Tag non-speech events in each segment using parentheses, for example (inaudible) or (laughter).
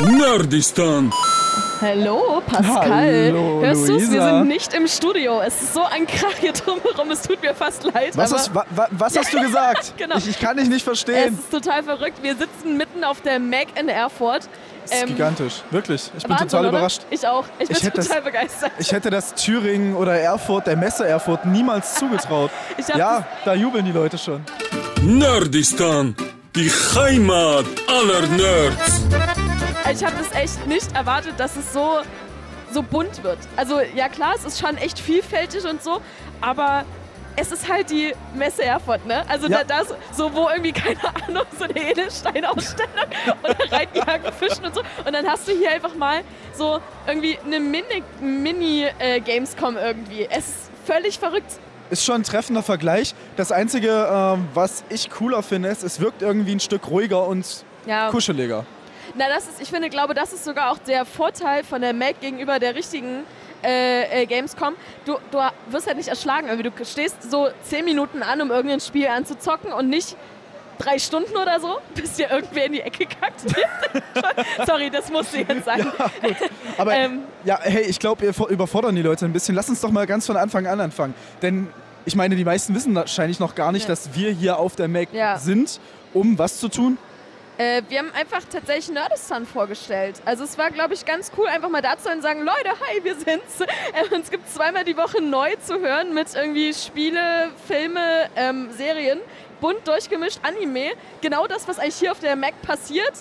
Nerdistan. Hallo, Pascal. Hallo, Hörst du's? Wir Luisa. sind nicht im Studio. Es ist so ein Krach hier drumherum. Es tut mir fast leid. Was aber hast, wa, wa, was hast du gesagt? (laughs) Genau. ich, ich kann dich nicht es verstehen. ist total verrückt. Wir sitzen mitten auf der Mac in Erfurt. Das ist Ähm, gigantisch, wirklich. Ich bin Wahnsinn, total oder? überrascht. Ich auch. Ich bin Ich hätte total das- begeistert. Ich hätte das Thüringen oder Erfurt, der Messe Erfurt, niemals (laughs) zugetraut. Ja, da jubeln die Leute schon. Nerdistan. Die Heimat aller Nerds. Ich habe das echt nicht erwartet, dass es so, so bunt wird. Also ja klar, es ist schon echt vielfältig und so, aber es ist halt die Messe Erfurt, ne? Also Ja. da, das, so wo irgendwie, keine Ahnung, so eine Edelsteinausstellung (laughs) oder Reitjagen, Fischen und so. Und dann hast du hier einfach mal so irgendwie eine Mini-Gamescom irgendwie. Es ist völlig verrückt. Ist schon ein treffender Vergleich. Das Einzige, ähm, was ich cooler finde, ist, es wirkt irgendwie ein Stück ruhiger und Ja. kuscheliger. Na, das ist, ich finde, glaube, das ist sogar auch der Vorteil von der Mac gegenüber der richtigen äh, äh, Gamescom. Du, du wirst halt nicht erschlagen. Irgendwie. Du stehst so zehn Minuten an, um irgendein Spiel anzuzocken und nicht drei Stunden oder so, (laughs) bis dir irgendwer in die Ecke kackt. (laughs) Sorry, das musste jetzt sein. (laughs) Aber Ähm. ja, hey, ich glaube, wir überfordern die Leute ein bisschen. Lass uns doch mal ganz von Anfang an anfangen. Denn ich meine, die meisten wissen wahrscheinlich noch gar nicht, Ja. dass wir hier auf der Mac Ja. sind, um was zu tun. Äh, wir haben einfach tatsächlich Nerdistan vorgestellt. Also es war, glaube ich, ganz cool, einfach mal da zu sein und sagen, Leute, hi, wir sind's. (laughs) Äh, uns gibt zweimal die Woche neu zu hören mit irgendwie Spiele, Filme, ähm, Serien, bunt durchgemischt, Anime. Genau das, was eigentlich hier auf der Mac passiert,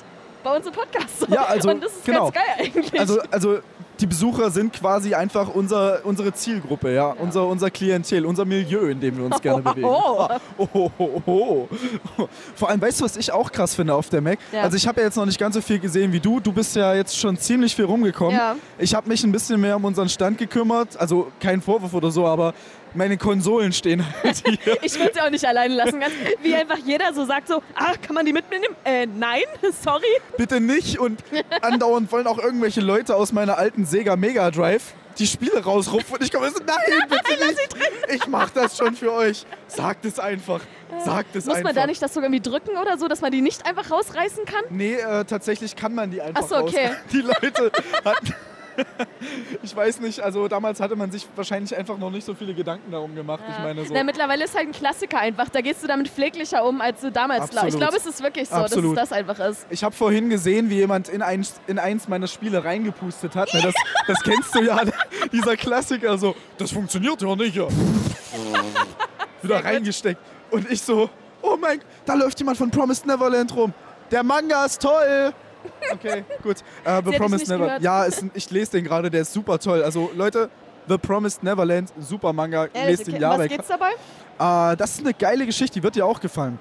bei uns im Podcast. Ja, also, (laughs) Und das ist genau. ganz geil eigentlich. Also, also die Besucher sind quasi einfach unser, unsere Zielgruppe, ja? Unser, unser Klientel, unser Milieu, in dem wir uns gerne (laughs) bewegen. Oh. Oh, oh, oh, oh. Vor allem, weißt du, was ich auch krass finde auf der Mac? Ja. Also ich habe ja jetzt noch nicht ganz so viel gesehen wie du. Du bist ja jetzt schon ziemlich viel rumgekommen. Ja. Ich habe mich ein bisschen mehr um unseren Stand gekümmert. Also kein Vorwurf oder so, aber meine Konsolen stehen halt hier. (laughs) ich würde sie auch nicht alleine lassen. Ganz, wie einfach jeder so sagt so, ah, kann man die mitnehmen? Äh, nein, (laughs) sorry. Bitte nicht. Und andauernd wollen auch irgendwelche Leute aus meiner alten Sega Mega Drive die Spiele rausrupfen. Und ich komme so, nein, (laughs) bitte nicht. Ich mach das schon für euch. Sagt es einfach. Sagt es Muss einfach. man da nicht das sogar irgendwie drücken oder so, dass man die nicht einfach rausreißen kann? Nee, äh, tatsächlich kann man die einfach Ach so, okay. raus. Die Leute hatten... (laughs) Ich weiß nicht, also damals hatte man sich wahrscheinlich einfach noch nicht so viele Gedanken darum gemacht. Ich meine so. Na, mittlerweile ist halt ein Klassiker einfach. Da gehst du damit pfleglicher um, als du damals glaubst. Ich glaube, es ist wirklich so, Absolut. dass es das einfach ist. Ich habe vorhin gesehen, wie jemand in, ein, in eins meiner Spiele reingepustet hat. Ne, Das, das kennst du ja, dieser Klassiker. So, das funktioniert ja nicht. Ja. (laughs) Wieder reingesteckt. Und ich so, oh mein, da läuft jemand von Promised Neverland rum. Der Manga ist toll. Okay, gut. Äh, The Promised Neverland. Ja, ist, ich lese den gerade, der ist super toll. Also Leute, The Promised Neverland, super Manga. Äh, lest den ja was geht's dabei? Äh, das ist eine geile Geschichte, die wird dir auch gefallen.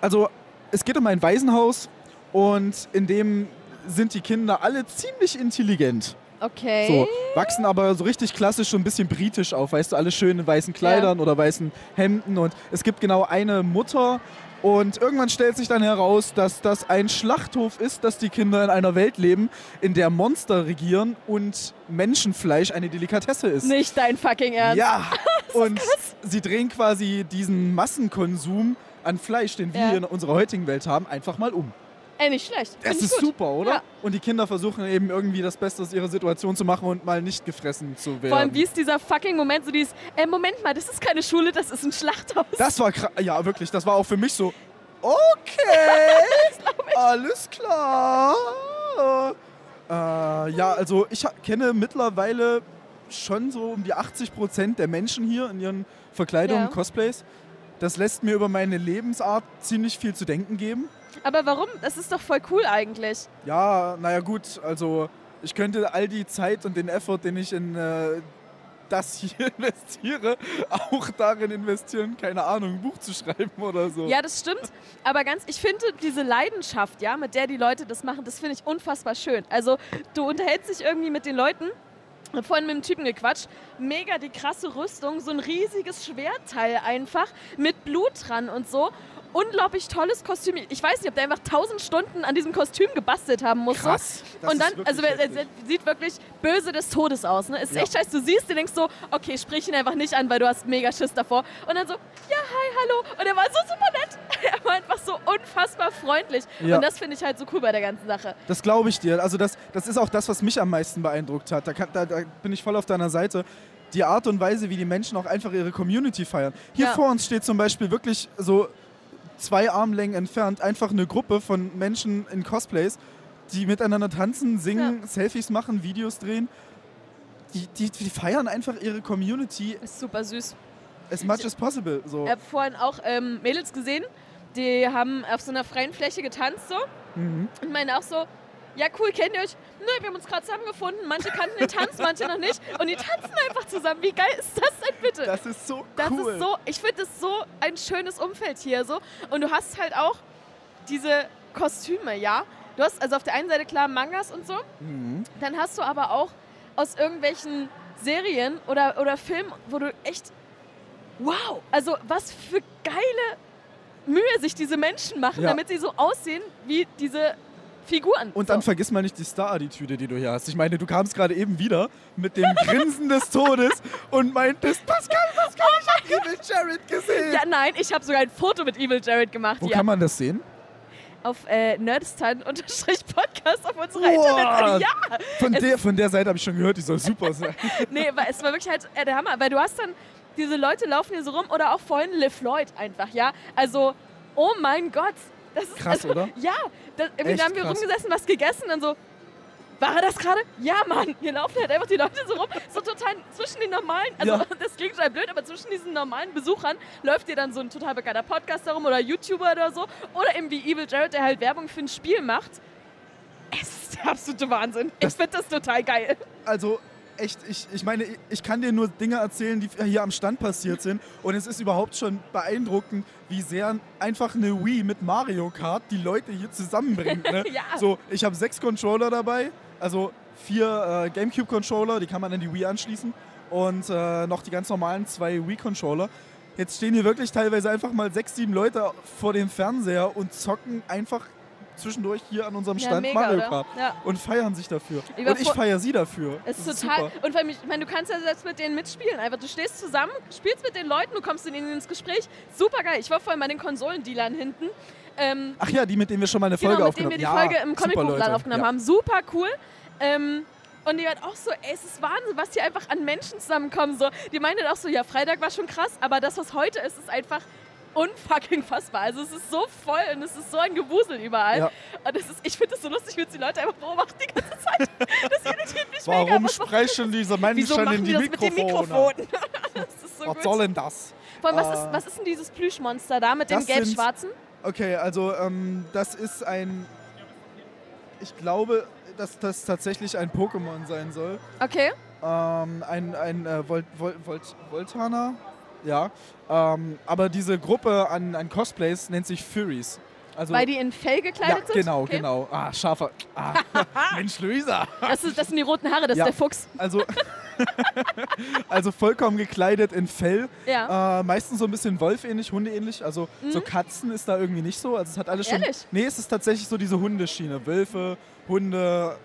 Also, es geht um ein Waisenhaus und in dem sind die Kinder alle ziemlich intelligent. Okay. So, wachsen aber so richtig klassisch so ein bisschen britisch auf, weißt du, alle schön in weißen Kleidern oder weißen Hemden und es gibt genau eine Mutter und irgendwann stellt sich dann heraus, dass das ein Schlachthof ist, dass die Kinder in einer Welt leben, in der Monster regieren und Menschenfleisch eine Delikatesse ist. Nicht dein fucking Ernst. Ja, (laughs) und sie drehen quasi diesen Massenkonsum an Fleisch, den wir Ja. in unserer heutigen Welt haben, einfach mal um. Ey, nicht schlecht. Find ich ist gut. super, oder? Ja. Und die Kinder versuchen eben irgendwie das Beste aus ihrer Situation zu machen und mal nicht gefressen zu werden. Vor allem, wie ist dieser fucking Moment, so dieses, ey, Moment mal, das ist keine Schule, das ist ein Schlachthaus. das war krass. Ja, wirklich, das war auch für mich so. Okay, (laughs) alles klar. Äh, ja, also ich kenne mittlerweile schon so um die 80 Prozent der Menschen hier in ihren Verkleidungen, Ja. Cosplays. Das lässt mir über meine Lebensart ziemlich viel zu denken geben. Aber warum? Das ist doch voll cool eigentlich. Ja, naja gut, also ich könnte all die Zeit und den Effort, den ich in äh, das hier (laughs) investiere, auch darin investieren, keine Ahnung, ein Buch zu schreiben oder so. Ja, das stimmt. Aber ganz, ich finde diese Leidenschaft, ja, mit der die Leute das machen, das finde ich unfassbar schön. Also du unterhältst dich irgendwie mit den Leuten. Hab vorhin mit dem Typen gequatscht. Mega die krasse Rüstung, so ein riesiges Schwertteil einfach mit Blut dran und so. Unglaublich tolles Kostüm. Ich weiß nicht, ob der einfach tausend Stunden an diesem Kostüm gebastelt haben muss. Krass. Das und dann, also er, er sieht wirklich böse des Todes aus. Ne? Ist Ja. echt scheiße. Du siehst, du denkst so, okay, sprich ihn einfach nicht an, weil du hast mega Schiss davor. Und dann so, ja, hi, hallo. Und er war so super nett. (laughs) Er war einfach so unfassbar freundlich. Ja. Und das finde ich halt so cool bei der ganzen Sache. Das glaube ich dir. Also das, das ist auch das, was mich am meisten beeindruckt hat. Da, kann, da, da bin ich voll auf deiner Seite. Die Art und Weise, wie die Menschen auch einfach ihre Community feiern. Hier Ja. vor uns steht zum Beispiel wirklich so zwei Armlängen entfernt einfach eine Gruppe von Menschen in Cosplays, die miteinander tanzen, singen, Selfies machen, Videos drehen. Die, die, die feiern einfach ihre Community Ist super süß. as much as possible. So. Ich habe vorhin auch ähm, Mädels gesehen, die haben auf so einer freien Fläche getanzt so Mhm. und meinen auch so, ja cool, kennt ihr euch? Nö, wir haben uns gerade zusammengefunden. Manche kannten den Tanz, manche noch nicht. Und die tanzen einfach zusammen. Wie geil ist das denn bitte? Das ist so Das cool. ist so, ich finde es so ein schönes Umfeld hier so. Und du hast halt auch diese Kostüme, ja. Du hast also auf der einen Seite klar Mangas und so. Mhm. Dann hast du aber auch aus irgendwelchen Serien oder, oder Filmen, wo du echt, wow, also was für geile Mühe sich diese Menschen machen, Ja. damit sie so aussehen wie diese Figuren. Und so. dann vergiss mal nicht die Star-Attitüde, die du hier hast. Ich meine, du kamst gerade eben wieder mit dem Grinsen des Todes und meintest, Pascal, Pascal, ich hab Evil Jared gesehen. ja, nein, ich habe sogar ein Foto mit Evil Jared gemacht. Wo ja. kann man das sehen? auf äh, Nerdstan-Podcast auf unserer Wow. Internetseite. Ja, Von der, von der Seite habe ich schon gehört, die soll super (laughs) sein. nee, weil es war wirklich halt äh, der Hammer, weil du hast dann diese Leute laufen hier so rum oder auch vorhin Liv Lloyd einfach, ja. Also, oh mein Gott, ist Krass, also, oder? Ja, das, irgendwie Echt da haben wir krass. rumgesessen, was gegessen, dann so. War er das gerade? Ja, Mann. Hier laufen halt einfach die Leute so rum. So total zwischen den normalen, also Ja. (laughs) das klingt total blöd, aber zwischen diesen normalen Besuchern läuft dir dann so ein total bekannter Podcaster rum oder YouTuber oder so. Oder eben wie Evil Jared, der halt Werbung für ein Spiel macht. Es ist der absolute Wahnsinn. Das- ich finde das total geil. Also echt, ich, ich meine, ich kann dir nur Dinge erzählen, die hier am Stand passiert sind. Und es ist überhaupt schon beeindruckend, wie sehr einfach eine Wii mit Mario Kart die Leute hier zusammenbringt. Ne? (laughs) Ja. So, ich habe sechs Controller dabei, also vier äh, GameCube-Controller, die kann man an die Wii anschließen. Und äh, noch die ganz normalen zwei Wii-Controller. Jetzt stehen hier wirklich teilweise einfach mal sechs, sieben Leute vor dem Fernseher und zocken einfach zwischendurch hier an unserem Ja, Stand mega, Mario? Kart. Ja. Und feiern sich dafür. Ich Und ich feiere sie dafür. Es ist Das total. super. Und vor allem, ich meine, du kannst ja selbst mit denen mitspielen. Einfach, du stehst zusammen, spielst mit den Leuten, du kommst mit ihnen ins Gespräch. Super geil. Ich war vorhin bei den Konsolendealern hinten. Ähm, Ach ja, die, mit denen wir schon mal eine Folge genau, mit denen aufgenommen wir die Folge im Comicbuchladen aufgenommen ja. haben. Super cool. Ähm, und die hat auch so, ey, es ist Wahnsinn, was hier einfach an Menschen zusammenkommen. So. Die meinte auch so, ja, Freitag war schon krass, aber das, was heute ist, ist einfach unfucking fassbar. Also es ist so voll und es ist so ein Gewusel überall. Ja. Und das ist, ich finde das so lustig, wenn die Leute einfach beobachten die ganze Zeit. Das irritiert mich mega. Warum macht- sprechen diese Menschen Wieso machen in die die das mit Mikrofone? Mikrofonen? (laughs) so Was gut. soll denn das? Vor allem, was, Äh, ist, was ist denn dieses Plüschmonster da mit dem das gelb-schwarzen? Okay, also ähm, das ist ein. Ich glaube, dass das tatsächlich ein Pokémon sein soll. Okay. Ähm, ein ein äh, Volt, Volt, Volt, Voltana. Ja. Ähm, aber diese Gruppe an, an Cosplays nennt sich Furies. Also, Weil die in Fell ja, gekleidet sind? genau, okay. genau. Ah, scharfer. Ah, (laughs) Mensch, Luisa. Das, ist, das sind die roten Haare, das Ja. ist der Fuchs. Also, (laughs) also vollkommen gekleidet in Fell. Ja. Äh, meistens so ein bisschen wolfähnlich, hundeähnlich. Also so Katzen ist da irgendwie nicht so. Also es hat alles schon. Mhm. Ehrlich? Nee, es ist tatsächlich so diese Hundeschiene. Wölfe, Hunde,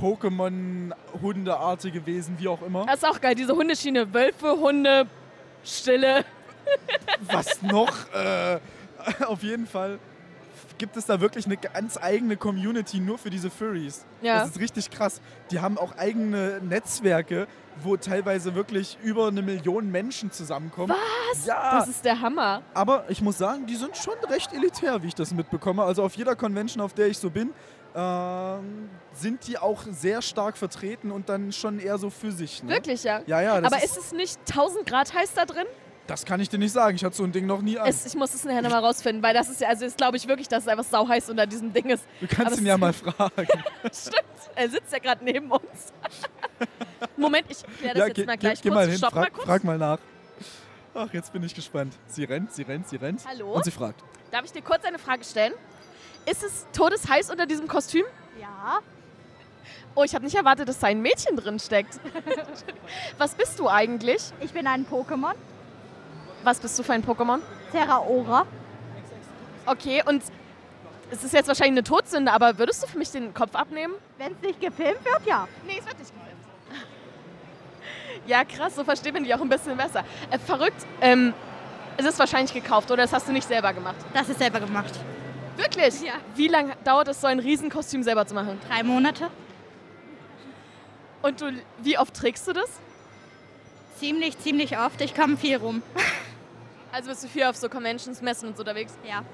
Pokémon, Hundeartige Wesen, wie auch immer. Das ist auch geil, diese Hundeschiene. Wölfe, Hunde, Stille. Was noch? Äh, auf jeden Fall gibt es da wirklich eine ganz eigene Community nur für diese Furries. Ja. Das ist richtig krass. Die haben auch eigene Netzwerke, wo teilweise wirklich über eine Million Menschen zusammenkommen. Was? Ja. Das ist der Hammer. Aber ich muss sagen, die sind schon recht elitär, wie ich das mitbekomme. Also auf jeder Convention, auf der ich so bin, sind die auch sehr stark vertreten und dann schon eher so für sich. Ne? Wirklich, ja. Ja, ja, Aber ist, ist es nicht 1000 Grad heiß da drin? das kann ich dir nicht sagen. Ich hatte so ein Ding noch nie an. Es, ich muss es nachher nochmal rausfinden, weil das ist ja, also das glaube ich wirklich, dass es einfach sau heiß unter diesem Ding ist. du kannst aber ihn ja mal (laughs) fragen. Stimmt, er sitzt ja gerade neben uns. (laughs) Moment, ich kläre das ja, jetzt geh, mal geh, gleich geh kurz. mal hin, Stopp mal frag, kurz. frag mal nach. Ach, jetzt bin ich gespannt. Sie rennt, sie rennt, sie rennt. Hallo? Und sie fragt. Darf ich dir kurz eine Frage stellen? Ist es todesheiß unter diesem Kostüm? Ja, Oh, ich habe nicht erwartet, dass da ein Mädchen drin steckt. (laughs) Was bist du eigentlich? ich bin ein Pokémon. Was bist du für ein Pokémon? Terraora. Okay, und es ist jetzt wahrscheinlich eine Todsünde, aber würdest du für mich den Kopf abnehmen? Wenn es nicht gefilmt wird, ja. Nee, es wird nicht gefilmt. (laughs) Ja, krass, so versteht man die auch ein bisschen besser. Äh, verrückt. Ähm, es ist wahrscheinlich gekauft oder das hast du nicht selber gemacht? Das ist selber gemacht. Wirklich? Ja. Wie lange dauert es, so ein Riesenkostüm selber zu machen? Drei Monate. Und du, wie oft trägst du das? Ziemlich, ziemlich oft. Ich komme viel rum. (laughs) Also bist du viel auf so Conventions, Messen und so unterwegs? Ja.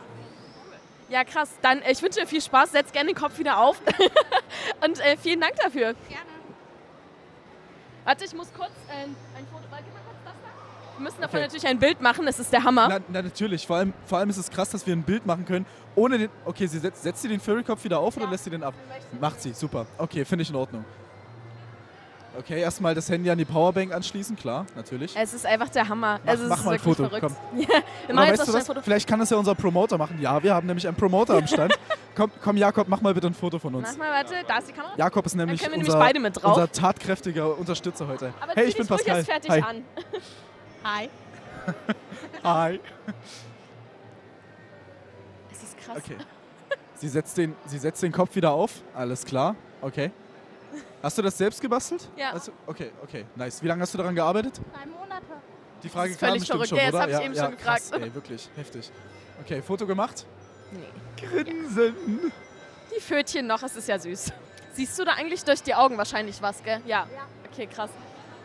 Ja, krass. Dann, äh, ich wünsche dir viel Spaß. Setz gerne den Kopf wieder auf. (laughs) und äh, vielen Dank dafür. Gerne. Warte, ich muss kurz äh, ein Foto. Warte mal kurz das da. Wir müssen davon Okay. natürlich ein Bild machen. Das ist der Hammer. Na, na natürlich, vor allem, vor allem ist es krass, dass wir ein Bild machen können, ohne den... Okay, sie setzt, setzt sie den Furry-Kopf wieder auf oder Ja. lässt sie den ab? Macht sie, super. Okay, finde ich in Ordnung. Okay, erstmal das Handy an die Powerbank anschließen, klar, natürlich. Es ist einfach der Hammer. Mach- also, mach mal ein Foto, verrückt. komm. Ja, (laughs) wir Oder weißt du was? Foto. Vielleicht kann das ja unser Promoter machen. Ja, wir haben nämlich einen Promoter am Stand. (laughs) komm, komm, Jakob, mach mal bitte ein Foto von uns. Mach mal, warte, da ist die Kamera. Jakob ist nämlich, wir nämlich unser, beide mit drauf. unser tatkräftiger Unterstützer heute. Aber hey, ich bin ruhig Pascal. erst fertig Hi. an. (laughs) Hi. (laughs) Hi. Es ist krass. Okay. Sie setzt, den, sie setzt den Kopf wieder auf. Alles klar. Okay. Hast du das selbst gebastelt? Ja. Also, okay, okay, nice. Wie lange hast du daran gearbeitet? Drei Monate. Die Frage Das ist kam völlig verrückt. schon, Ja, das oder? hab ich eben ja, schon gefragt. Krass, ey, wirklich heftig. Okay, Foto gemacht? Nee. Grinsen. Die Pfötchen noch, es ist ja süß. Siehst du da eigentlich durch die Augen wahrscheinlich was, gell? Ja. Okay, krass.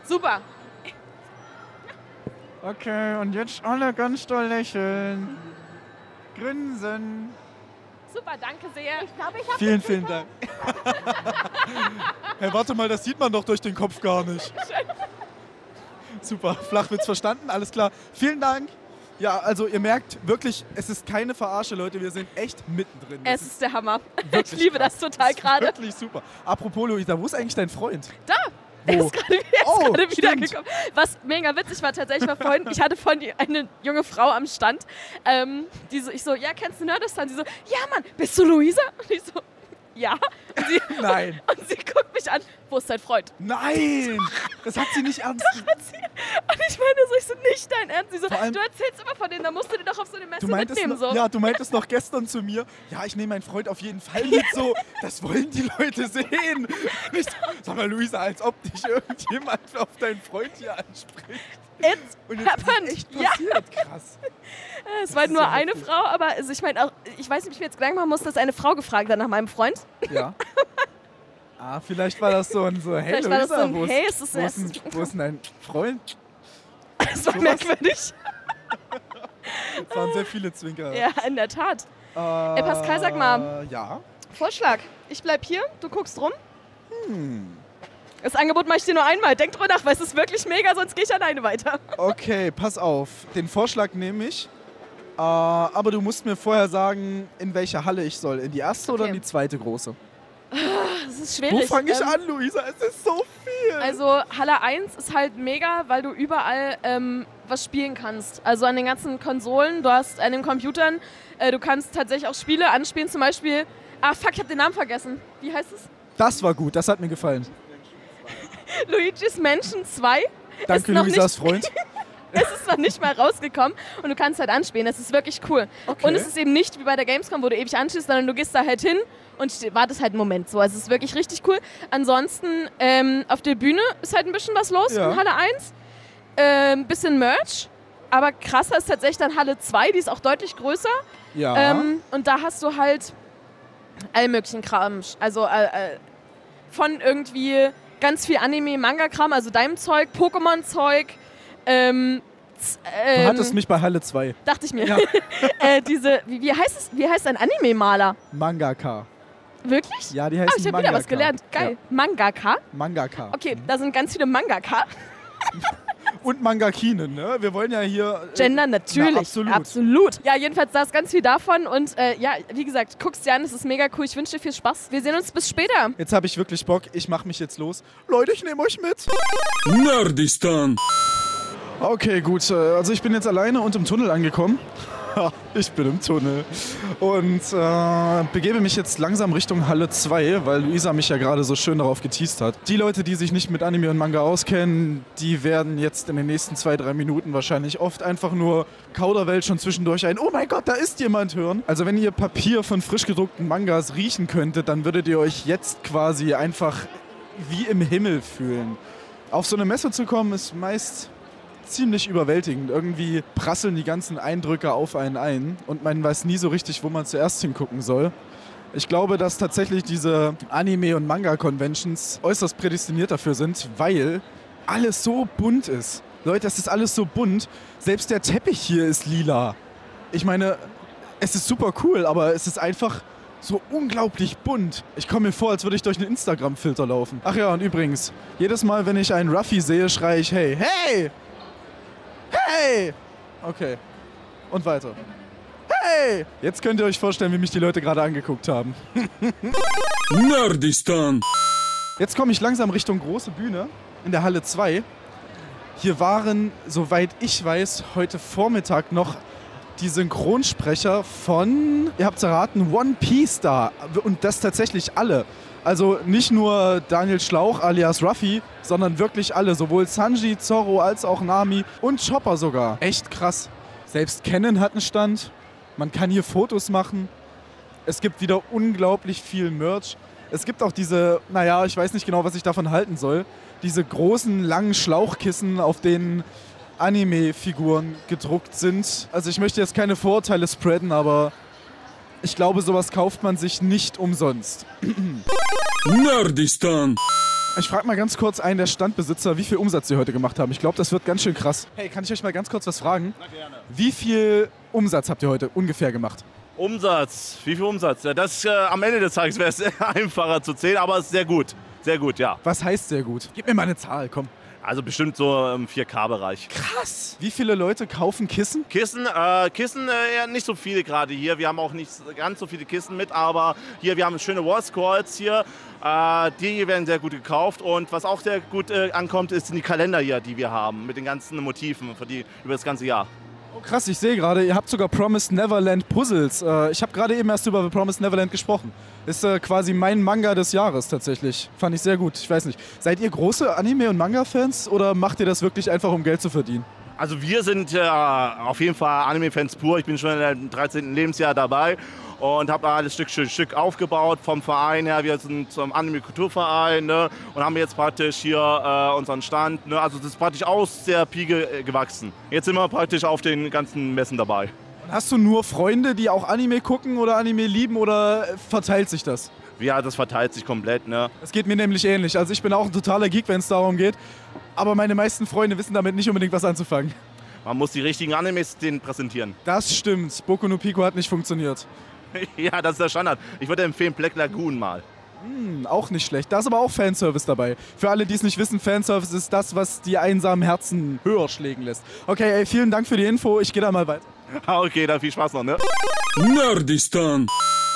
Super. Okay, und jetzt alle ganz doll lächeln. Grinsen. Super, danke sehr. Ich glaube, ich habe Vielen, vielen Dank. (laughs) hey, warte mal, das sieht man doch durch den Kopf gar nicht. Super, Flachwitz verstanden, alles klar. Vielen Dank. Ja, also ihr merkt wirklich, es ist keine Verarsche, Leute. Wir sind echt mittendrin. Das Es ist der Hammer. Ich liebe krass. das total gerade. Wirklich super. Apropos, Luisa, wo ist eigentlich dein Freund? Da! Er Wo? ist gerade er Oh, wiedergekommen. Was mega witzig war tatsächlich, war vorhin, ich hatte vorhin die, eine junge Frau am Stand, ähm, die so, ich so, ja, kennst du Nerdistan? Sie so, ja, Mann, bist du Luisa? Und ich so, ja. Und sie, (laughs) Nein. (laughs) und sie guckt mich an, wo ist dein Freund? Nein! Das hat sie nicht (laughs) ernst. Hat sie, und ich meine so, ich so, nicht dein Ernst. Sie so, allem- du erzählst immer von denen, da musst du den doch auf so eine Messe mitnehmen. noch, So. ja, du meintest noch gestern zu mir, ja, ich nehme meinen Freund auf jeden Fall mit, so, das wollen die Leute sehen. Ich sag mal, Luisa, als ob dich irgendjemand auf deinen Freund hier anspricht. It's Und jetzt ist happened. echt Ja. passiert, krass. (laughs) Es war ist nur ja eine heftig. Frau, aber also ich meine, auch- ich weiß nicht, ob ich mir jetzt Gedanken machen muss, dass eine Frau gefragt hat nach meinem Freund. Ja. (laughs) Ah, vielleicht war das so ein so, hey Vielleicht Luisa, so ein, wo, ist, hey, ist wo, ist, denn- wo ist denn dein Freund? (laughs) Das war sowas? merkwürdig. Es waren sehr viele Zwinker. Ja, in der Tat. Äh, Pascal, sag mal. Ja. Vorschlag. Ich bleib hier, du guckst rum. Hm. Das Angebot mache ich dir nur einmal. Denk drüber nach, weil es ist wirklich mega, sonst gehe ich alleine weiter. Okay, pass auf. Den Vorschlag nehme ich. Äh, aber du musst mir vorher sagen, in welche Halle ich soll. In die erste oder Okay. in die zweite große? Das ist Wo schwierig. fange ich Ähm, an, Luisa? Es ist so viel. Also Halle 1 ist halt mega, weil du überall ähm, was spielen kannst. Also an den ganzen Konsolen, du hast an den Computern, äh, du kannst tatsächlich auch Spiele anspielen, zum Beispiel, ah fuck, ich habe den Namen vergessen. Wie heißt es? das war gut, das hat mir gefallen. Luigi's Mansion 2. Danke, Luisas Freund. (laughs) Es ist noch nicht mal rausgekommen und du kannst halt anspielen. Das ist wirklich cool. Okay. Und es ist eben nicht wie bei der Gamescom, wo du ewig anschließt, sondern du gehst da halt hin und wartest halt einen Moment so. Also es ist wirklich richtig cool. Ansonsten ähm, auf der Bühne ist halt ein bisschen was los Ja. in Halle 1. Ein bisschen Merch. Aber krasser ist tatsächlich dann Halle 2, die ist auch deutlich größer. Ja. Ähm, und da hast du halt all möglichen Kram. Also äh, äh, von irgendwie ganz viel Anime, Manga-Kram, also deinem Zeug, Pokémon-Zeug. Ähm, z- du ähm, hattest mich bei Halle 2. Dachte ich mir. Ja. (laughs) äh, diese, wie, wie heißt es? Wie heißt ein Anime-Maler? Mangaka. Wirklich? Ja, die Ah, heißen ich habe Mangaka. wieder was gelernt. Geil. Mangaka. Ja, Mangaka. Okay, da sind ganz viele Mangaka. (laughs) Und Mangakinen, ne? Wir wollen ja hier... äh, Gender natürlich. Na, absolut. absolut. Ja, jedenfalls da ist ganz viel davon. Und äh, ja, wie gesagt, guck's dir an, es ist mega cool. Ich wünsche dir viel Spaß. Wir sehen uns bis später. Jetzt habe ich wirklich Bock. Ich mache mich jetzt los. Leute, ich nehme euch mit. Nerdistan, Okay, gut. äh, Also ich bin jetzt alleine und im Tunnel angekommen. (laughs) ich bin im Tunnel und äh, begebe mich jetzt langsam Richtung Halle 2, weil Luisa mich ja gerade so schön darauf geteased hat. Die Leute, die sich nicht mit Anime und Manga auskennen, die werden jetzt in den nächsten zwei, drei Minuten wahrscheinlich oft einfach nur Kauderwelt schon zwischendurch ein Oh mein Gott, da ist jemand hören. Also wenn ihr Papier von frisch gedruckten Mangas riechen könntet, dann würdet ihr euch jetzt quasi einfach wie im Himmel fühlen. Auf so eine Messe zu kommen ist meist ziemlich überwältigend. Irgendwie prasseln die ganzen Eindrücke auf einen ein und man weiß nie so richtig, wo man zuerst hingucken soll. Ich glaube, dass tatsächlich diese Anime- und Manga-Conventions äußerst prädestiniert dafür sind, weil alles so bunt ist. Leute, es ist alles so bunt. Selbst der Teppich hier ist lila. Ich meine, es ist super cool, aber es ist einfach so unglaublich bunt. Ich komme mir vor, als würde ich durch einen Instagram-Filter laufen. Ach ja, und übrigens, jedes Mal, wenn ich einen Ruffy sehe, schreie ich, hey, hey! Hey! Okay. Und weiter. Hey! Jetzt könnt ihr euch vorstellen, wie mich die Leute gerade angeguckt haben. (laughs) Nerdistan. Jetzt komme ich langsam Richtung große Bühne in der Halle 2. Hier waren, soweit ich weiß, heute Vormittag noch die Synchronsprecher von, ihr habt es erraten, One Piece da. Und das tatsächlich alle. Also nicht nur Daniel Schlauch alias Ruffy, sondern wirklich alle. Sowohl Sanji, Zorro als auch Nami und Chopper sogar. Echt krass. Selbst Kennen hat einen Stand. Man kann hier Fotos machen. Es gibt wieder unglaublich viel Merch. Es gibt auch diese, naja, ich weiß nicht genau, was ich davon halten soll. Diese großen, langen Schlauchkissen, auf denen Anime-Figuren gedruckt sind. Also ich möchte jetzt keine Vorurteile spreaden, aber ich glaube, sowas kauft man sich nicht umsonst. Nerdistan. Ich frage mal ganz kurz einen der Standbesitzer, wie viel Umsatz sie heute gemacht haben. Ich glaube, das wird ganz schön krass. Hey, kann ich euch mal ganz kurz was fragen? Na gerne. Wie viel Umsatz habt ihr heute ungefähr gemacht? Umsatz, wie viel Umsatz? Ja, das äh, am Ende des Tages wäre es (laughs) einfacher zu zählen, aber es ist sehr gut. Sehr gut, ja. Was heißt sehr gut? Gib mir mal eine Zahl, komm. Also bestimmt so im 4K-Bereich. Krass. Wie viele Leute kaufen Kissen? Kissen, äh, Kissen äh, ja, nicht so viele gerade hier. Wir haben auch nicht ganz so viele Kissen mit, aber hier, wir haben schöne Wallscrolls hier. Äh, die werden sehr gut gekauft und was auch sehr gut äh, ankommt, ist die Kalender hier, die wir haben mit den ganzen Motiven für die, über das ganze Jahr. Oh, krass, ich sehe gerade, ihr habt sogar Promised Neverland Puzzles. Äh, ich habe gerade eben erst über Promised Neverland gesprochen. Ist äh, quasi mein Manga des Jahres tatsächlich. Fand ich sehr gut. Ich weiß nicht. Seid ihr große Anime- und Manga-Fans oder macht ihr das wirklich einfach, um Geld zu verdienen? Also wir sind äh, auf jeden Fall Anime-Fans pur. Ich bin schon im 13. Lebensjahr dabei und habe alles Stück für Stück aufgebaut vom Verein her. Wir sind zum Anime-Kulturverein ne? und haben jetzt praktisch hier äh, unseren Stand. Ne? Also das ist praktisch aus der Pike äh, gewachsen. Jetzt sind wir praktisch auf den ganzen Messen dabei. Und hast du nur Freunde, die auch Anime gucken oder Anime lieben oder verteilt sich das? Ja, das verteilt sich komplett. Ne? Es geht mir nämlich ähnlich. Also ich bin auch ein totaler Geek, wenn es darum geht. Aber meine meisten Freunde wissen damit nicht unbedingt was anzufangen. Man muss die richtigen Animes denen präsentieren. Das stimmt. Boku no Pico hat nicht funktioniert. (laughs) ja, das ist der Standard. Ich würde empfehlen Black Lagoon mal. Hm, auch nicht schlecht. Da ist aber auch Fanservice dabei. Für alle, die es nicht wissen, Fanservice ist das, was die einsamen Herzen höher schlägen lässt. Okay, ey, vielen Dank für die Info. Ich gehe da mal weiter. (laughs) Ah, okay, dann viel Spaß noch, ne? Nerdistan.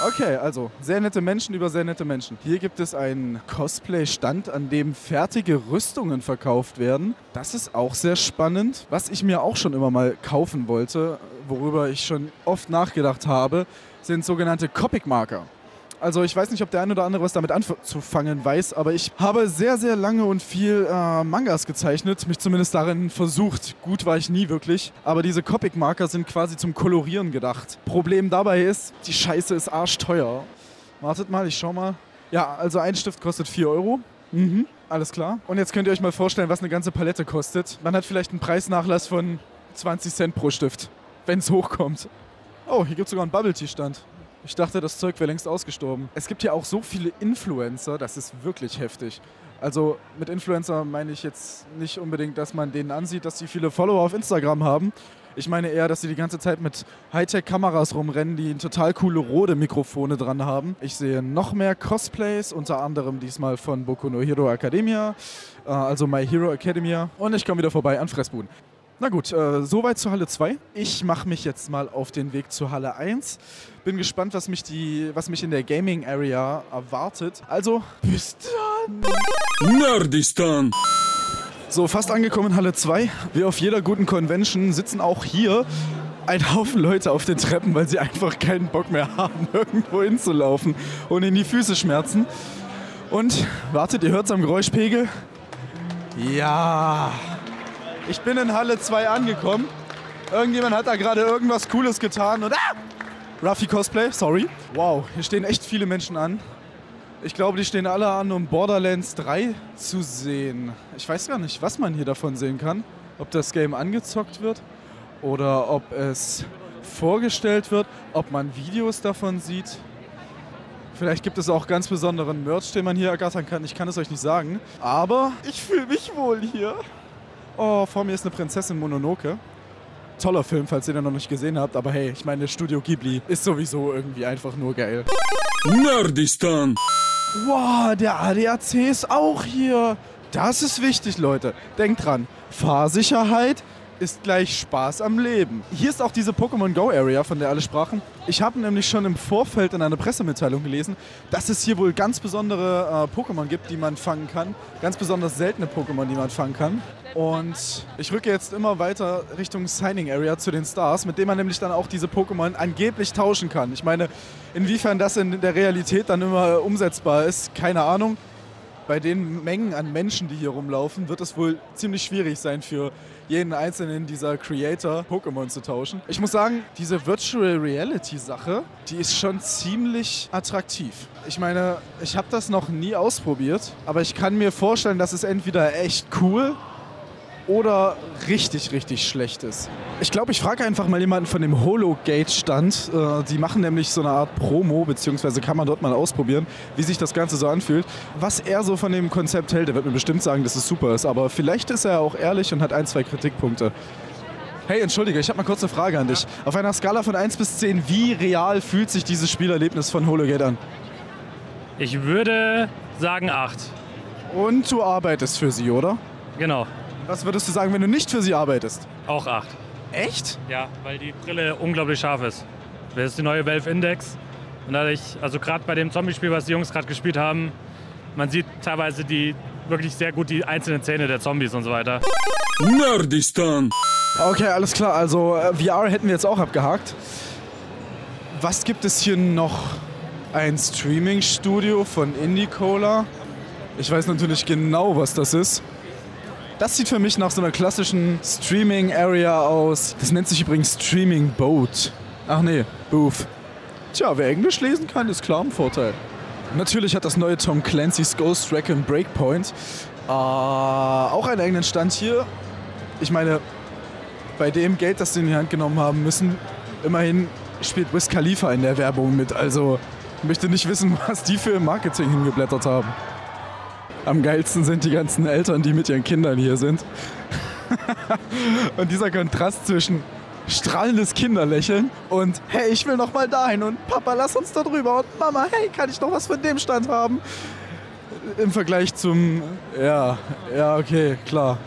Okay, also sehr nette Menschen über sehr nette Menschen. Hier gibt es einen Cosplay-Stand, an dem fertige Rüstungen verkauft werden. Das ist auch sehr spannend. Was ich mir auch schon immer mal kaufen wollte, worüber ich schon oft nachgedacht habe, sind sogenannte Copic-Marker. Also ich weiß nicht, ob der ein oder andere was damit anzufangen weiß, aber ich habe sehr, sehr lange und viel äh, Mangas gezeichnet, mich zumindest darin versucht. Gut war ich nie wirklich, aber diese Copic-Marker sind quasi zum Kolorieren gedacht. Problem dabei ist, die Scheiße ist arschteuer. Wartet mal, ich schau mal. Ja, also ein Stift kostet 4 Euro. Mhm, alles klar. Und jetzt könnt ihr euch mal vorstellen, was eine ganze Palette kostet. Man hat vielleicht einen Preisnachlass von 20 Cent pro Stift, wenn es hochkommt. Oh, hier gibt es sogar einen Bubble-Tea-Stand. Ich dachte, das Zeug wäre längst ausgestorben. Es gibt ja auch so viele Influencer, das ist wirklich heftig. Also mit Influencer meine ich jetzt nicht unbedingt, dass man denen ansieht, dass sie viele Follower auf Instagram haben. Ich meine eher, dass sie die ganze Zeit mit Hightech-Kameras rumrennen, die total coole Rode-Mikrofone dran haben. Ich sehe noch mehr Cosplays, unter anderem diesmal von Boku no Hero Academia, äh, also My Hero Academia. Und ich komme wieder vorbei an Fressbuden. Na gut, äh, soweit zur Halle 2. Ich mache mich jetzt mal auf den Weg zur Halle 1. Bin gespannt, was mich, die, was mich in der Gaming Area erwartet. Also, bis dann. Nerdistan. So, fast angekommen in Halle 2. Wie auf jeder guten Convention sitzen auch hier ein Haufen Leute auf den Treppen, weil sie einfach keinen Bock mehr haben, (laughs) irgendwo hinzulaufen und ihnen die Füße schmerzen. Und wartet, ihr hört es am Geräuschpegel? Ja. Ich bin in Halle 2 angekommen. Irgendjemand hat da gerade irgendwas Cooles getan und. Ah! Ruffy Cosplay, sorry. Wow, hier stehen echt viele Menschen an. Ich glaube, die stehen alle an, um Borderlands 3 zu sehen. Ich weiß gar nicht, was man hier davon sehen kann. Ob das Game angezockt wird oder ob es vorgestellt wird, ob man Videos davon sieht. Vielleicht gibt es auch ganz besonderen Merch, den man hier ergattern kann. Ich kann es euch nicht sagen. Aber ich fühle mich wohl hier. Oh, vor mir ist eine Prinzessin Mononoke. Toller Film, falls ihr den noch nicht gesehen habt. Aber hey, ich meine, Studio Ghibli ist sowieso irgendwie einfach nur geil. Nerdistan. Wow, der ADAC ist auch hier. Das ist wichtig, Leute. Denkt dran, Fahrsicherheit ist gleich Spaß am Leben. Hier ist auch diese Pokémon Go Area, von der alle sprachen. Ich habe nämlich schon im Vorfeld in einer Pressemitteilung gelesen, dass es hier wohl ganz besondere äh, Pokémon gibt, die man fangen kann. Ganz besonders seltene Pokémon, die man fangen kann. Und ich rücke jetzt immer weiter Richtung Signing Area zu den Stars, mit denen man nämlich dann auch diese Pokémon angeblich tauschen kann. Ich meine, inwiefern das in der Realität dann immer umsetzbar ist, keine Ahnung bei den Mengen an Menschen, die hier rumlaufen, wird es wohl ziemlich schwierig sein für jeden einzelnen dieser Creator Pokémon zu tauschen. Ich muss sagen, diese Virtual Reality Sache, die ist schon ziemlich attraktiv. Ich meine, ich habe das noch nie ausprobiert, aber ich kann mir vorstellen, dass es entweder echt cool oder richtig, richtig schlecht ist. Ich glaube, ich frage einfach mal jemanden von dem Hologate-Stand. Äh, die machen nämlich so eine Art Promo, beziehungsweise kann man dort mal ausprobieren, wie sich das Ganze so anfühlt. Was er so von dem Konzept hält, der wird mir bestimmt sagen, dass es super ist. Aber vielleicht ist er auch ehrlich und hat ein, zwei Kritikpunkte. Hey, entschuldige, ich habe mal kurz eine Frage an dich. Auf einer Skala von 1 bis 10, wie real fühlt sich dieses Spielerlebnis von Hologate an? Ich würde sagen 8. Und du arbeitest für sie, oder? Genau, Was würdest du sagen, wenn du nicht für sie arbeitest? auch 8. Echt? Ja, weil die Brille unglaublich scharf ist. Das ist die neue Valve Index. Und dadurch, also gerade bei dem Zombie-Spiel, was die Jungs gerade gespielt haben, man sieht teilweise die wirklich sehr gut die einzelnen Zähne der Zombies und so weiter. Nerdistan. Okay, alles klar. Also äh, VR hätten wir jetzt auch abgehakt. Was gibt es hier noch? Ein Streaming-Studio von Indie-Cola. Ich weiß natürlich genau, was das ist. Das sieht für mich nach so einer klassischen Streaming-Area aus. Das nennt sich übrigens Streaming Boat. Ach nee, Booth. Tja, wer Englisch lesen kann, ist klar ein Vorteil. Natürlich hat das neue Tom Clancy's Ghost Recon Breakpoint äh, auch einen eigenen Stand hier. Ich meine, bei dem Geld, das sie in die Hand genommen haben müssen, immerhin spielt Wiz Khalifa in der Werbung mit. Also ich möchte nicht wissen, (laughs) was die für Marketing hingeblättert haben. Am geilsten sind die ganzen Eltern, die mit ihren Kindern hier sind. (laughs) und dieser Kontrast zwischen strahlendes Kinderlächeln und hey, ich will noch mal dahin und Papa, lass uns da drüber und Mama, hey, kann ich noch was von dem Stand haben? Im Vergleich zum, ja, ja, okay, klar.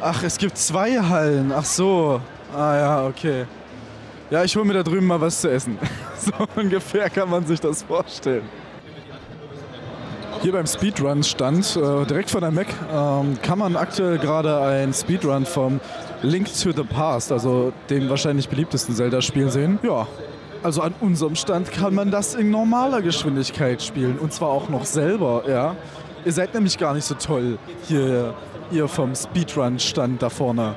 Ach, es gibt zwei Hallen. Ach so. Ah ja, okay. Ja, ich hole mir da drüben mal was zu essen. (laughs) So ungefähr kann man sich das vorstellen. Hier beim Speedrun-Stand, äh, direkt von der Mac, ähm, kann man aktuell gerade ein Speedrun vom Link to the Past, also dem wahrscheinlich beliebtesten Zelda-Spiel sehen. Ja, also an unserem Stand kann man das in normaler Geschwindigkeit spielen und zwar auch noch selber, ja. Ihr seid nämlich gar nicht so toll hier, ihr vom Speedrun-Stand da vorne.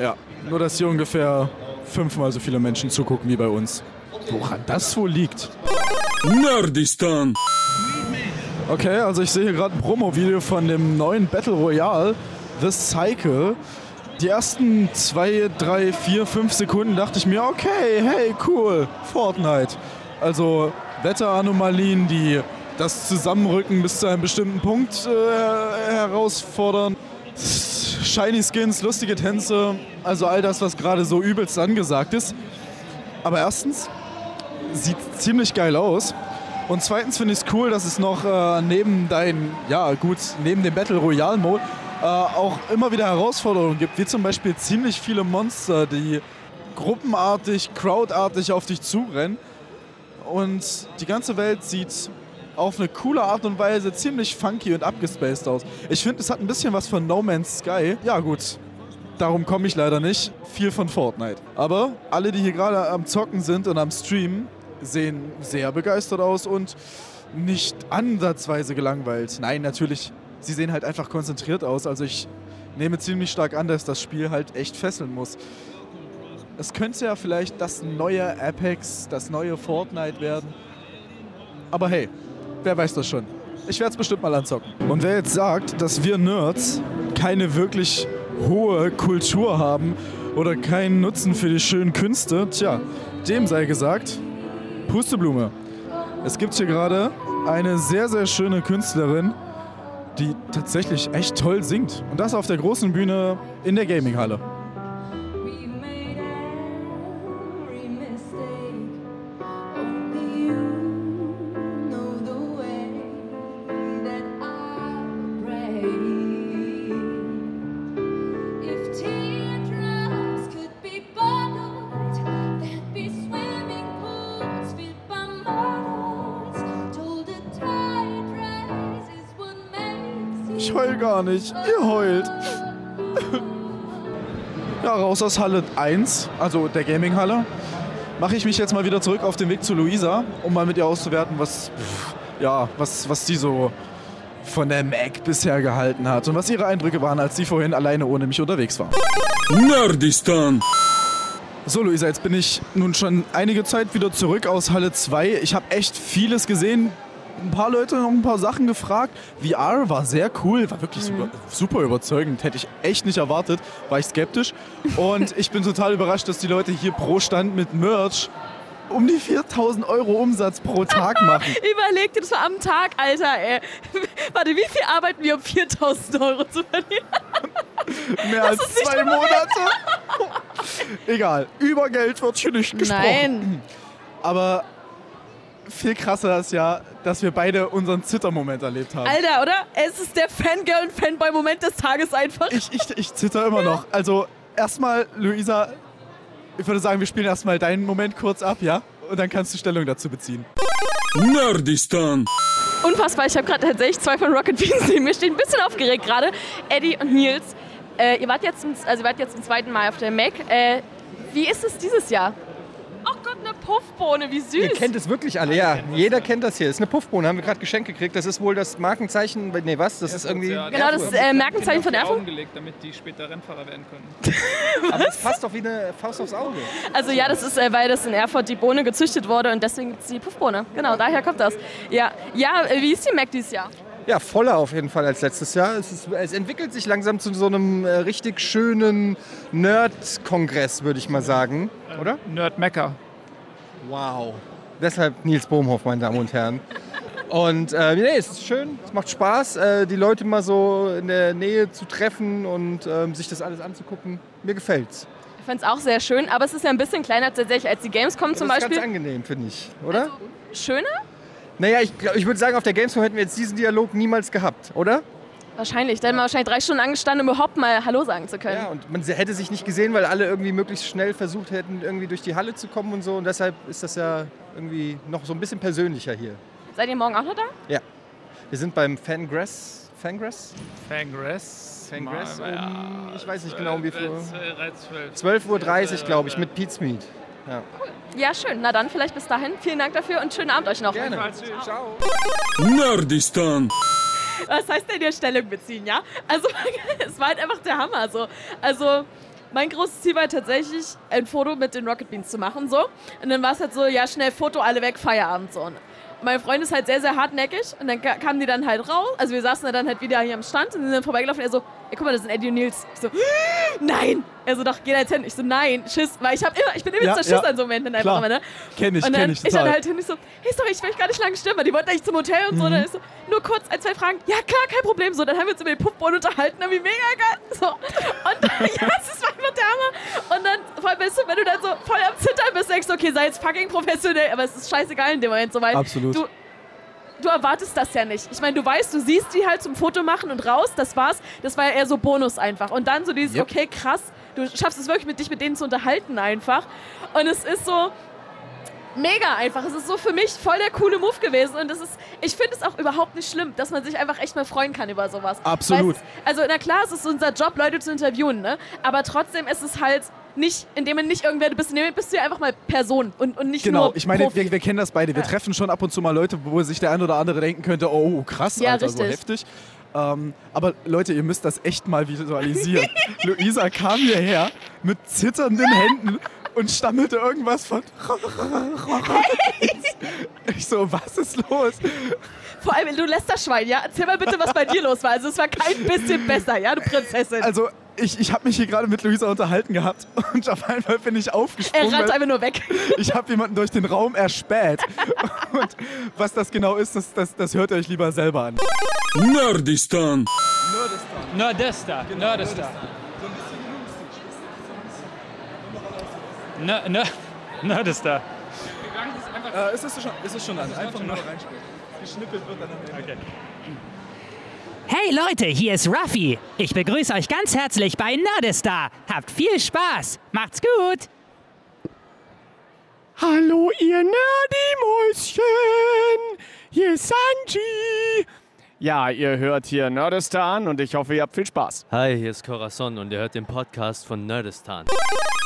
Ja, nur dass hier ungefähr fünfmal so viele Menschen zugucken wie bei uns. Woran das wohl liegt? Nerdistan. Okay, also ich sehe hier gerade ein Promo-Video von dem neuen Battle Royale, The Cycle. Die ersten zwei, drei, vier, fünf Sekunden dachte ich mir, okay, hey, cool, Fortnite. Also Wetteranomalien, die das Zusammenrücken bis zu einem bestimmten Punkt äh, herausfordern. Shiny Skins, lustige Tänze, also all das, was gerade so übelst angesagt ist. Aber erstens, sieht ziemlich geil aus. Und zweitens finde ich es cool, dass es noch äh, neben dein, ja gut, neben dem Battle Royale Mode äh, auch immer wieder Herausforderungen gibt, wie zum Beispiel ziemlich viele Monster, die gruppenartig, crowdartig auf dich zurennen. Und die ganze Welt sieht auf eine coole Art und Weise ziemlich funky und abgespaced aus. Ich finde, es hat ein bisschen was von No Man's Sky. Ja gut, darum komme ich leider nicht, viel von Fortnite. Aber alle, die hier gerade am Zocken sind und am Streamen, sehen sehr begeistert aus und nicht ansatzweise gelangweilt. Nein, natürlich, sie sehen halt einfach konzentriert aus. Also ich nehme ziemlich stark an, dass das Spiel halt echt fesseln muss. Es könnte ja vielleicht das neue Apex, das neue Fortnite werden. Aber hey, wer weiß das schon. Ich werde es bestimmt mal anzocken. Und wer jetzt sagt, dass wir Nerds keine wirklich hohe Kultur haben oder keinen Nutzen für die schönen Künste, tja, dem sei gesagt, Pusteblume. Es gibt hier gerade eine sehr, sehr schöne Künstlerin, die tatsächlich echt toll singt. Und das auf der großen Bühne in der Gaminghalle. Ich heul gar nicht, ihr heult. Ja, raus aus Halle 1, also der Gaminghalle, mache ich mich jetzt mal wieder zurück auf den Weg zu Luisa, um mal mit ihr auszuwerten, was, pff, ja, was, was die so von der Mac bisher gehalten hat und was ihre Eindrücke waren, als sie vorhin alleine ohne mich unterwegs war. Nerdistan. So, Luisa, jetzt bin ich nun schon einige Zeit wieder zurück aus Halle 2. Ich habe echt vieles gesehen. Ein paar Leute noch ein paar Sachen gefragt. VR war sehr cool, war wirklich super, super überzeugend. Hätte ich echt nicht erwartet, war ich skeptisch. Und (laughs) ich bin total überrascht, dass die Leute hier pro Stand mit Merch um die 4000 Euro Umsatz pro Tag (laughs) machen. Überleg dir das mal am Tag, Alter, ey. (laughs) Warte, wie viel arbeiten wir, um 4000 Euro zu verdienen? Mehr als zwei Monate. Egal, über Geld wird hier nicht gesprochen. Nein. Aber viel krasser ist ja, dass wir beide unseren Zittermoment erlebt haben. Alter, oder? Es ist der Fangirl- und Fanboy-Moment des Tages einfach. Ich, ich, ich zitter immer noch. Also erstmal, Luisa, ich würde sagen, wir spielen erstmal deinen Moment kurz ab, ja? Und dann kannst du Stellung dazu beziehen. Nerdistan. Unfassbar, ich habe gerade tatsächlich zwei von Rocket Beans neben mir stehen. Ein bisschen aufgeregt gerade. Eddie und Nils. Äh, ihr, wart jetzt zum, also ihr wart jetzt zum zweiten Mal auf der Mac. Äh, wie ist es dieses Jahr? Ach Gott, eine Puffbohne, wie süß. Ihr kennt es wirklich alle, ja. Jeder kennt das hier. Das ist eine Puffbohne, haben wir gerade geschenkt gekriegt. Das ist wohl das Markenzeichen, nee, was? Das ist irgendwie... Genau, das äh, Markenzeichen von Erfurt. Gelegt, damit die später Rennfahrer werden können. (laughs) Aber das passt doch wie eine Faust aufs Auge. Also ja, das ist, äh, weil das in Erfurt die Bohne gezüchtet wurde und deswegen gibt es die Puffbohne. Genau, daher kommt das. Ja, ja äh, wie ist die Mac dieses Jahr? Ja, voller auf jeden Fall als letztes Jahr. Es, ist, es entwickelt sich langsam zu so einem äh, richtig schönen Nerd-Kongress, würde ich mal sagen. Oder? Nerd Mecca. Wow. Deshalb Nils Bohmhoff, meine Damen und Herren. Und äh, nee, es ist schön, es macht Spaß, äh, die Leute mal so in der Nähe zu treffen und ähm, sich das alles anzugucken. Mir gefällt's. Ich es auch sehr schön, aber es ist ja ein bisschen kleiner tatsächlich als die Gamescom zum das ist Beispiel. ganz angenehm, finde ich, oder? Schöner? Naja, ich, glaub- ich würde sagen, auf der Gamescom hätten wir jetzt diesen Dialog niemals gehabt, oder? Wahrscheinlich. Da hätten wir wahrscheinlich drei Stunden angestanden, um überhaupt mal Hallo sagen zu können. Ja, und man hätte sich nicht gesehen, weil alle irgendwie möglichst schnell versucht hätten, irgendwie durch die Halle zu kommen und so. Und deshalb ist das ja irgendwie noch so ein bisschen persönlicher hier. Seid ihr morgen auch noch da? Ja. Wir sind beim Fangrass. Fangrass? Fangrass. Fangrass Mal, ja, um, ich weiß nicht genau, um wie viel. 12, 12.30 Uhr, glaube ich, mit Pete's Meat. Ja. Ja, schön. Na dann vielleicht bis dahin. Vielen Dank dafür und schönen Abend euch noch. Gerne. Ciao. Nerdistan. Was heißt denn hier Stellung beziehen, ja? Also, (laughs) es war halt einfach der Hammer so. Also, mein großes Ziel war tatsächlich, ein Foto mit den Rocket Beans zu machen, so. Und dann war es halt so, ja, schnell Foto, alle weg, Feierabend, so. Und mein Freund ist halt sehr, sehr hartnäckig und dann ka- kamen die dann halt raus. Also wir saßen dann halt wieder hier am Stand und sind dann vorbeigelaufen. Er so, ey, guck mal, das sind Eddie und Nils. Ich so, (gasps) nein! Er so, doch, geh da jetzt hin. Ich so, nein, Schiss. Weil ich hab immer, ich bin immer Ja, Schiss ja. an so Momenten einfach immer, ne? Kenn ich, und kenn dann ich ich total. dann halt hin, ich so, hey, sorry, ich will euch gar nicht lange stören, weil die wollten eigentlich zum Hotel und so. Mhm. Dann ist so, nur kurz ein, zwei Fragen. Ja, klar, kein Problem. So, dann haben wir uns über den Puffboden unterhalten, irgendwie mega geil. So. Und (laughs) ja, das war einfach Hammer. Und dann, allem, weißt du, wenn du dann so voll am Zittern bist, denkst du, okay, sei jetzt fucking professionell, aber es ist scheißegal in dem Moment so, weil Absolut. du du erwartest das ja nicht. Ich meine, du weißt, du siehst die halt zum Foto machen und raus, das war's. Das war ja eher so Bonus einfach. Und dann so dieses, Yep. okay, krass, du schaffst es wirklich, mit dich mit denen zu unterhalten einfach. Und es ist so, mega einfach. Es ist so für mich voll der coole Move gewesen und es ist, ich finde es auch überhaupt nicht schlimm, dass man sich einfach echt mal freuen kann über sowas. Absolut. Es, also na klar, es ist unser Job, Leute zu interviewen, ne? Aber trotzdem ist es halt nicht, indem man nicht irgendwer du bist, indem bist du ja einfach mal Person und, und nicht Genau, nur ich meine, wir, wir kennen das beide. Wir Ja. treffen schon ab und zu mal Leute, wo sich der ein oder andere denken könnte, oh, krass, Ja, Alter, so richtig. heftig. Ähm, aber Leute, ihr müsst das echt mal visualisieren. (laughs) Luisa kam hierher mit zitternden Händen und stammelte irgendwas von. Ich so, was ist los? Vor allem, du lässt das Schwein, ja? Erzähl mal bitte, was bei dir los war. Also es war kein bisschen besser, ja, du Prinzessin. Also, ich, ich habe mich hier gerade mit Luisa unterhalten gehabt und auf einmal bin ich er aufgesprungen. rannt weil- einfach nur weg. Ich habe jemanden durch den Raum erspäht. Und was das genau ist, das, das, das hört ihr euch lieber selber an. Nerdistan. Nerdista. Nerdista. Ne, ne, Nerdista. Äh, ist, es schon, ist es schon an? Einfach nur reinspielen. Geschnippelt wird dann am Ende. Hey Leute, hier ist Ruffy. Ich begrüße euch ganz herzlich bei Nerdistar. Habt viel Spaß. Macht's gut. Hallo, ihr Nerdy-Mäuschen! Hier ist Sanji! Ja, ihr hört hier Nerdistan und ich hoffe, ihr habt viel Spaß. Hi, hier ist Corazon und ihr hört den Podcast von Nerdistan.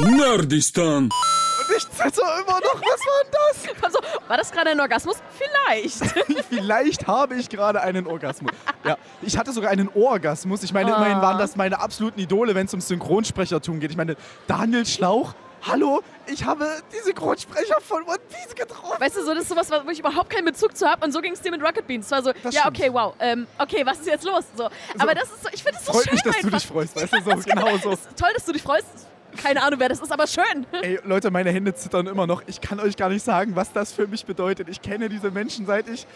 Nerdistan. Und ich zitter immer noch. Was war denn das? (laughs) Also, war das gerade ein Orgasmus? Vielleicht. (laughs) Vielleicht habe ich gerade einen Orgasmus. Ja, ich hatte sogar einen Orgasmus. Ich meine, immerhin waren das meine absoluten Idole, wenn es um Synchronsprechertum geht. Ich meine, Daniel Schlauch. Hallo, ich habe die Synchronsprecher von One Piece getroffen. Weißt du, so, das ist sowas, wo ich überhaupt keinen Bezug zu habe. Und so ging es dir mit Rocket Beans. War so, Das ja, stimmt. okay, wow. Ähm, okay, was ist jetzt los? So. Aber das ist so, ich finde es so Freut schön mich, dass du einfach. dich freust, weißt du, (laughs) so genau so. Toll, dass du dich freust. Keine Ahnung, wer das ist, aber schön. Ey, Leute, meine Hände zittern immer noch. Ich kann euch gar nicht sagen, was das für mich bedeutet. Ich kenne diese Menschen seit ich,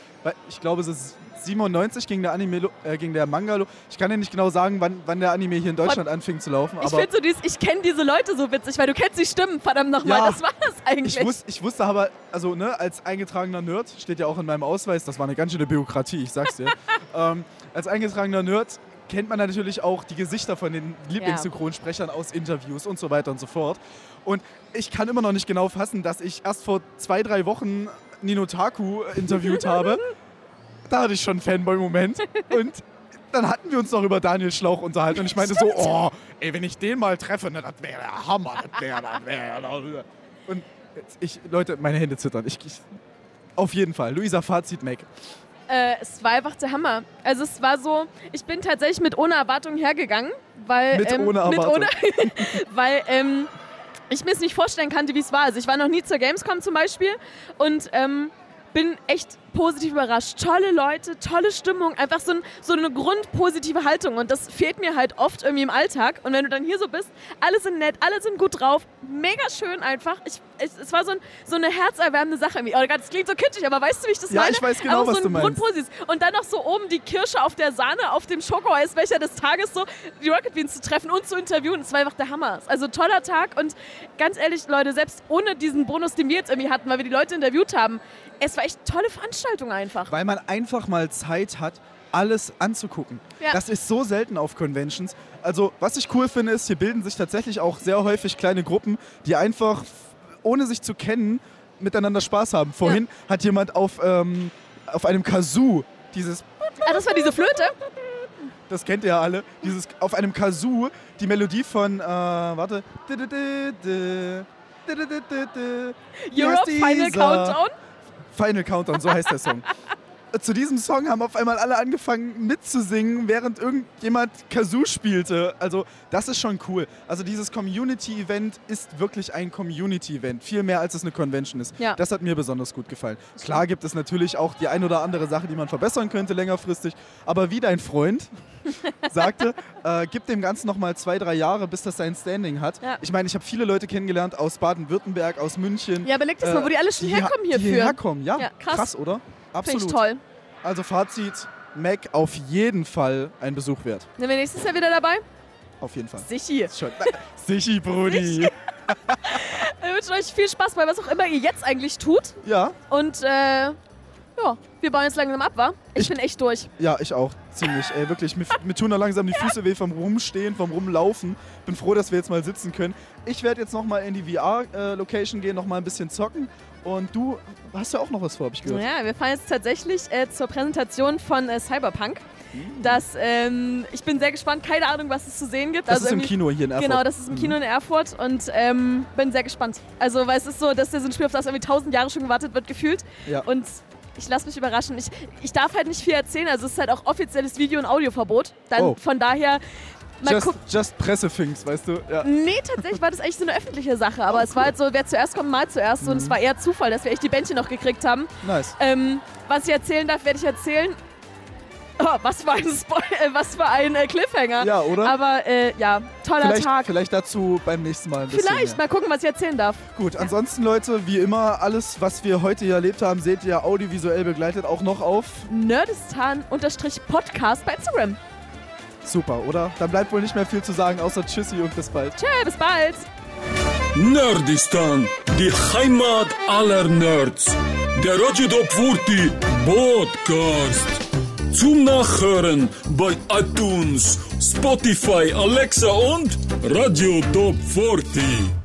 ich glaube, es ist 97 ging der Anime, äh, ging der Manga. Ich kann ja nicht genau sagen, wann, wann der Anime hier in Deutschland anfing zu laufen. Ich finde so dieses, ich kenne diese Leute so witzig, weil du kennst die Stimmen, verdammt nochmal. Ja. das war es eigentlich. ich, wus, ich wusste aber, also ne, als eingetragener Nerd, steht ja auch in meinem Ausweis, das war eine ganz schöne Bürokratie, ich sag's dir. (laughs) ähm, als eingetragener Nerd kennt man natürlich auch die Gesichter von den Lieblingssynchronsprechern aus Interviews und so weiter und so fort. Und ich kann immer noch nicht genau fassen, dass ich erst vor zwei, drei Wochen Ninotaku interviewt habe. (laughs) Da hatte ich schon einen Fanboy-Moment. Und dann hatten wir uns noch über Daniel Schlauch unterhalten. Und ich meinte so, oh, ey, wenn ich den mal treffe, ne, das wäre der Hammer. Das wäre, das wäre. Und ich, Leute, meine Hände zittern. Ich, ich, auf jeden Fall. Luisa, Fazit, Mac. Äh, es war einfach der Hammer. Also es war so, ich bin tatsächlich mit ohne Erwartung hergegangen, weil Mit ähm, ohne Erwartung. ohne, (laughs) weil ähm, ich mir es nicht vorstellen kannte, wie es war. Also ich war noch nie zur Gamescom zum Beispiel und ähm, bin echt positiv überrascht. Tolle Leute, tolle Stimmung, einfach so, ein, so eine grundpositive Haltung. Und das fehlt mir halt oft irgendwie im Alltag. Und wenn du dann hier so bist, alle sind nett, alle sind gut drauf, mega schön einfach. Ich, es, es war so, ein, so eine herzerwärmende Sache. irgendwie. Oh Gott, das klingt so kitschig, aber weißt du, wie ich das Ja, meine? ich weiß genau, aber was so du ein. Grundposis. Und dann noch so oben die Kirsche auf der Sahne, auf dem Schokoeisbecher des Tages, so die Rocket Beans zu treffen und zu interviewen. Das war einfach der Hammer. Also toller Tag und ganz ehrlich, Leute, selbst ohne diesen Bonus, den wir jetzt irgendwie hatten, weil wir die Leute interviewt haben, es war echt tolle Veranstaltung einfach. Weil man einfach mal Zeit hat, alles anzugucken. Ja. Das ist so selten auf Conventions. Also, was ich cool finde, ist, hier bilden sich tatsächlich auch sehr häufig kleine Gruppen, die einfach, ohne sich zu kennen, miteinander Spaß haben. Vorhin hat jemand auf, ähm, auf einem Kazoo dieses Ah, das war diese Flöte? das kennt ihr ja alle, dieses auf einem Kazoo die Melodie von, äh, warte. Europe Final? Countdown? Final Countdown, so heißt der Song. (laughs) Zu diesem Song haben auf einmal alle angefangen mitzusingen, während irgendjemand Kazoo spielte. Also das ist schon cool. Also dieses Community-Event ist wirklich ein Community-Event. Viel mehr, als es eine Convention ist. Ja. Das hat mir besonders gut gefallen. Klar gibt es natürlich auch die ein oder andere Sache, die man verbessern könnte längerfristig. Aber wie dein Freund (laughs) sagte, äh, gib dem Ganzen noch mal zwei, drei Jahre, bis das sein Standing hat. Ja. Ich meine, ich habe viele Leute kennengelernt aus Baden-Württemberg, aus München. Ja, überleg das mal, wo die alle schon die herkommen Die hierfür. herkommen, ja. Ja, krass. krass. oder? Absolut. Finde ich toll. Also Fazit, Mac auf jeden Fall ein Besuch wert. Sind wir nächstes Jahr wieder dabei? Auf jeden Fall. Sichi. Schon. (laughs) Sichi, Brudi. (laughs) Wir wünschen euch viel Spaß bei was auch immer ihr jetzt eigentlich tut. Ja. Und äh, ja, wir bauen jetzt langsam ab, wa? Ich, bin echt durch. Ja, ich auch. Ziemlich. Ey, wirklich. Mir, mir tun da langsam die Füße weh vom Rumstehen, vom Rumlaufen. Bin froh, dass wir jetzt mal sitzen können. Ich werde jetzt nochmal in die VR-Location gehen, nochmal ein bisschen zocken. Und du hast ja auch noch was vor, hab ich gehört. Ja, wir fahren jetzt tatsächlich äh, zur Präsentation von äh, Cyberpunk. Das, ähm, ich bin sehr gespannt, keine Ahnung, was es zu sehen gibt. Das ist im Kino hier in Erfurt. Genau, das ist im Kino in Erfurt und ähm, bin sehr gespannt. Also, weil es ist so, dass der so ein Spiel, auf das irgendwie tausend Jahre schon gewartet wird, gefühlt. Ja. Und ich lasse mich überraschen. Ich, ich darf halt nicht viel erzählen, also es ist halt auch offizielles Video- und Audioverbot. Dann Oh. von daher, mal Just, gucken. just Pressefings, weißt du? Ja. Nee, tatsächlich war das eigentlich so eine öffentliche Sache. Aber es war halt so, wer zuerst kommt, mal zuerst. Und es war eher Zufall, dass wir echt die Bändchen noch gekriegt haben. Nice. Ähm, was ich erzählen darf, werde ich erzählen. Oh, was für ein, Spoil äh, was für ein äh, Cliffhanger. Ja, oder? Aber äh, ja, toller Vielleicht, Tag. vielleicht dazu beim nächsten Mal ein bisschen Vielleicht, mehr. mal gucken, was ich erzählen darf. Gut, ansonsten Leute, wie immer, alles, was wir heute hier erlebt haben, seht ihr audiovisuell begleitet auch noch auf. Nerdistan-Podcast bei Instagram. Super, oder? Dann bleibt wohl nicht mehr viel zu sagen, außer Tschüssi und bis bald. Tschö, bis bald. Nerdistan, die Heimat aller Nerds. Der Radio Top 40 Podcast. Zum Nachhören bei iTunes, Spotify, Alexa und Radio Top 40.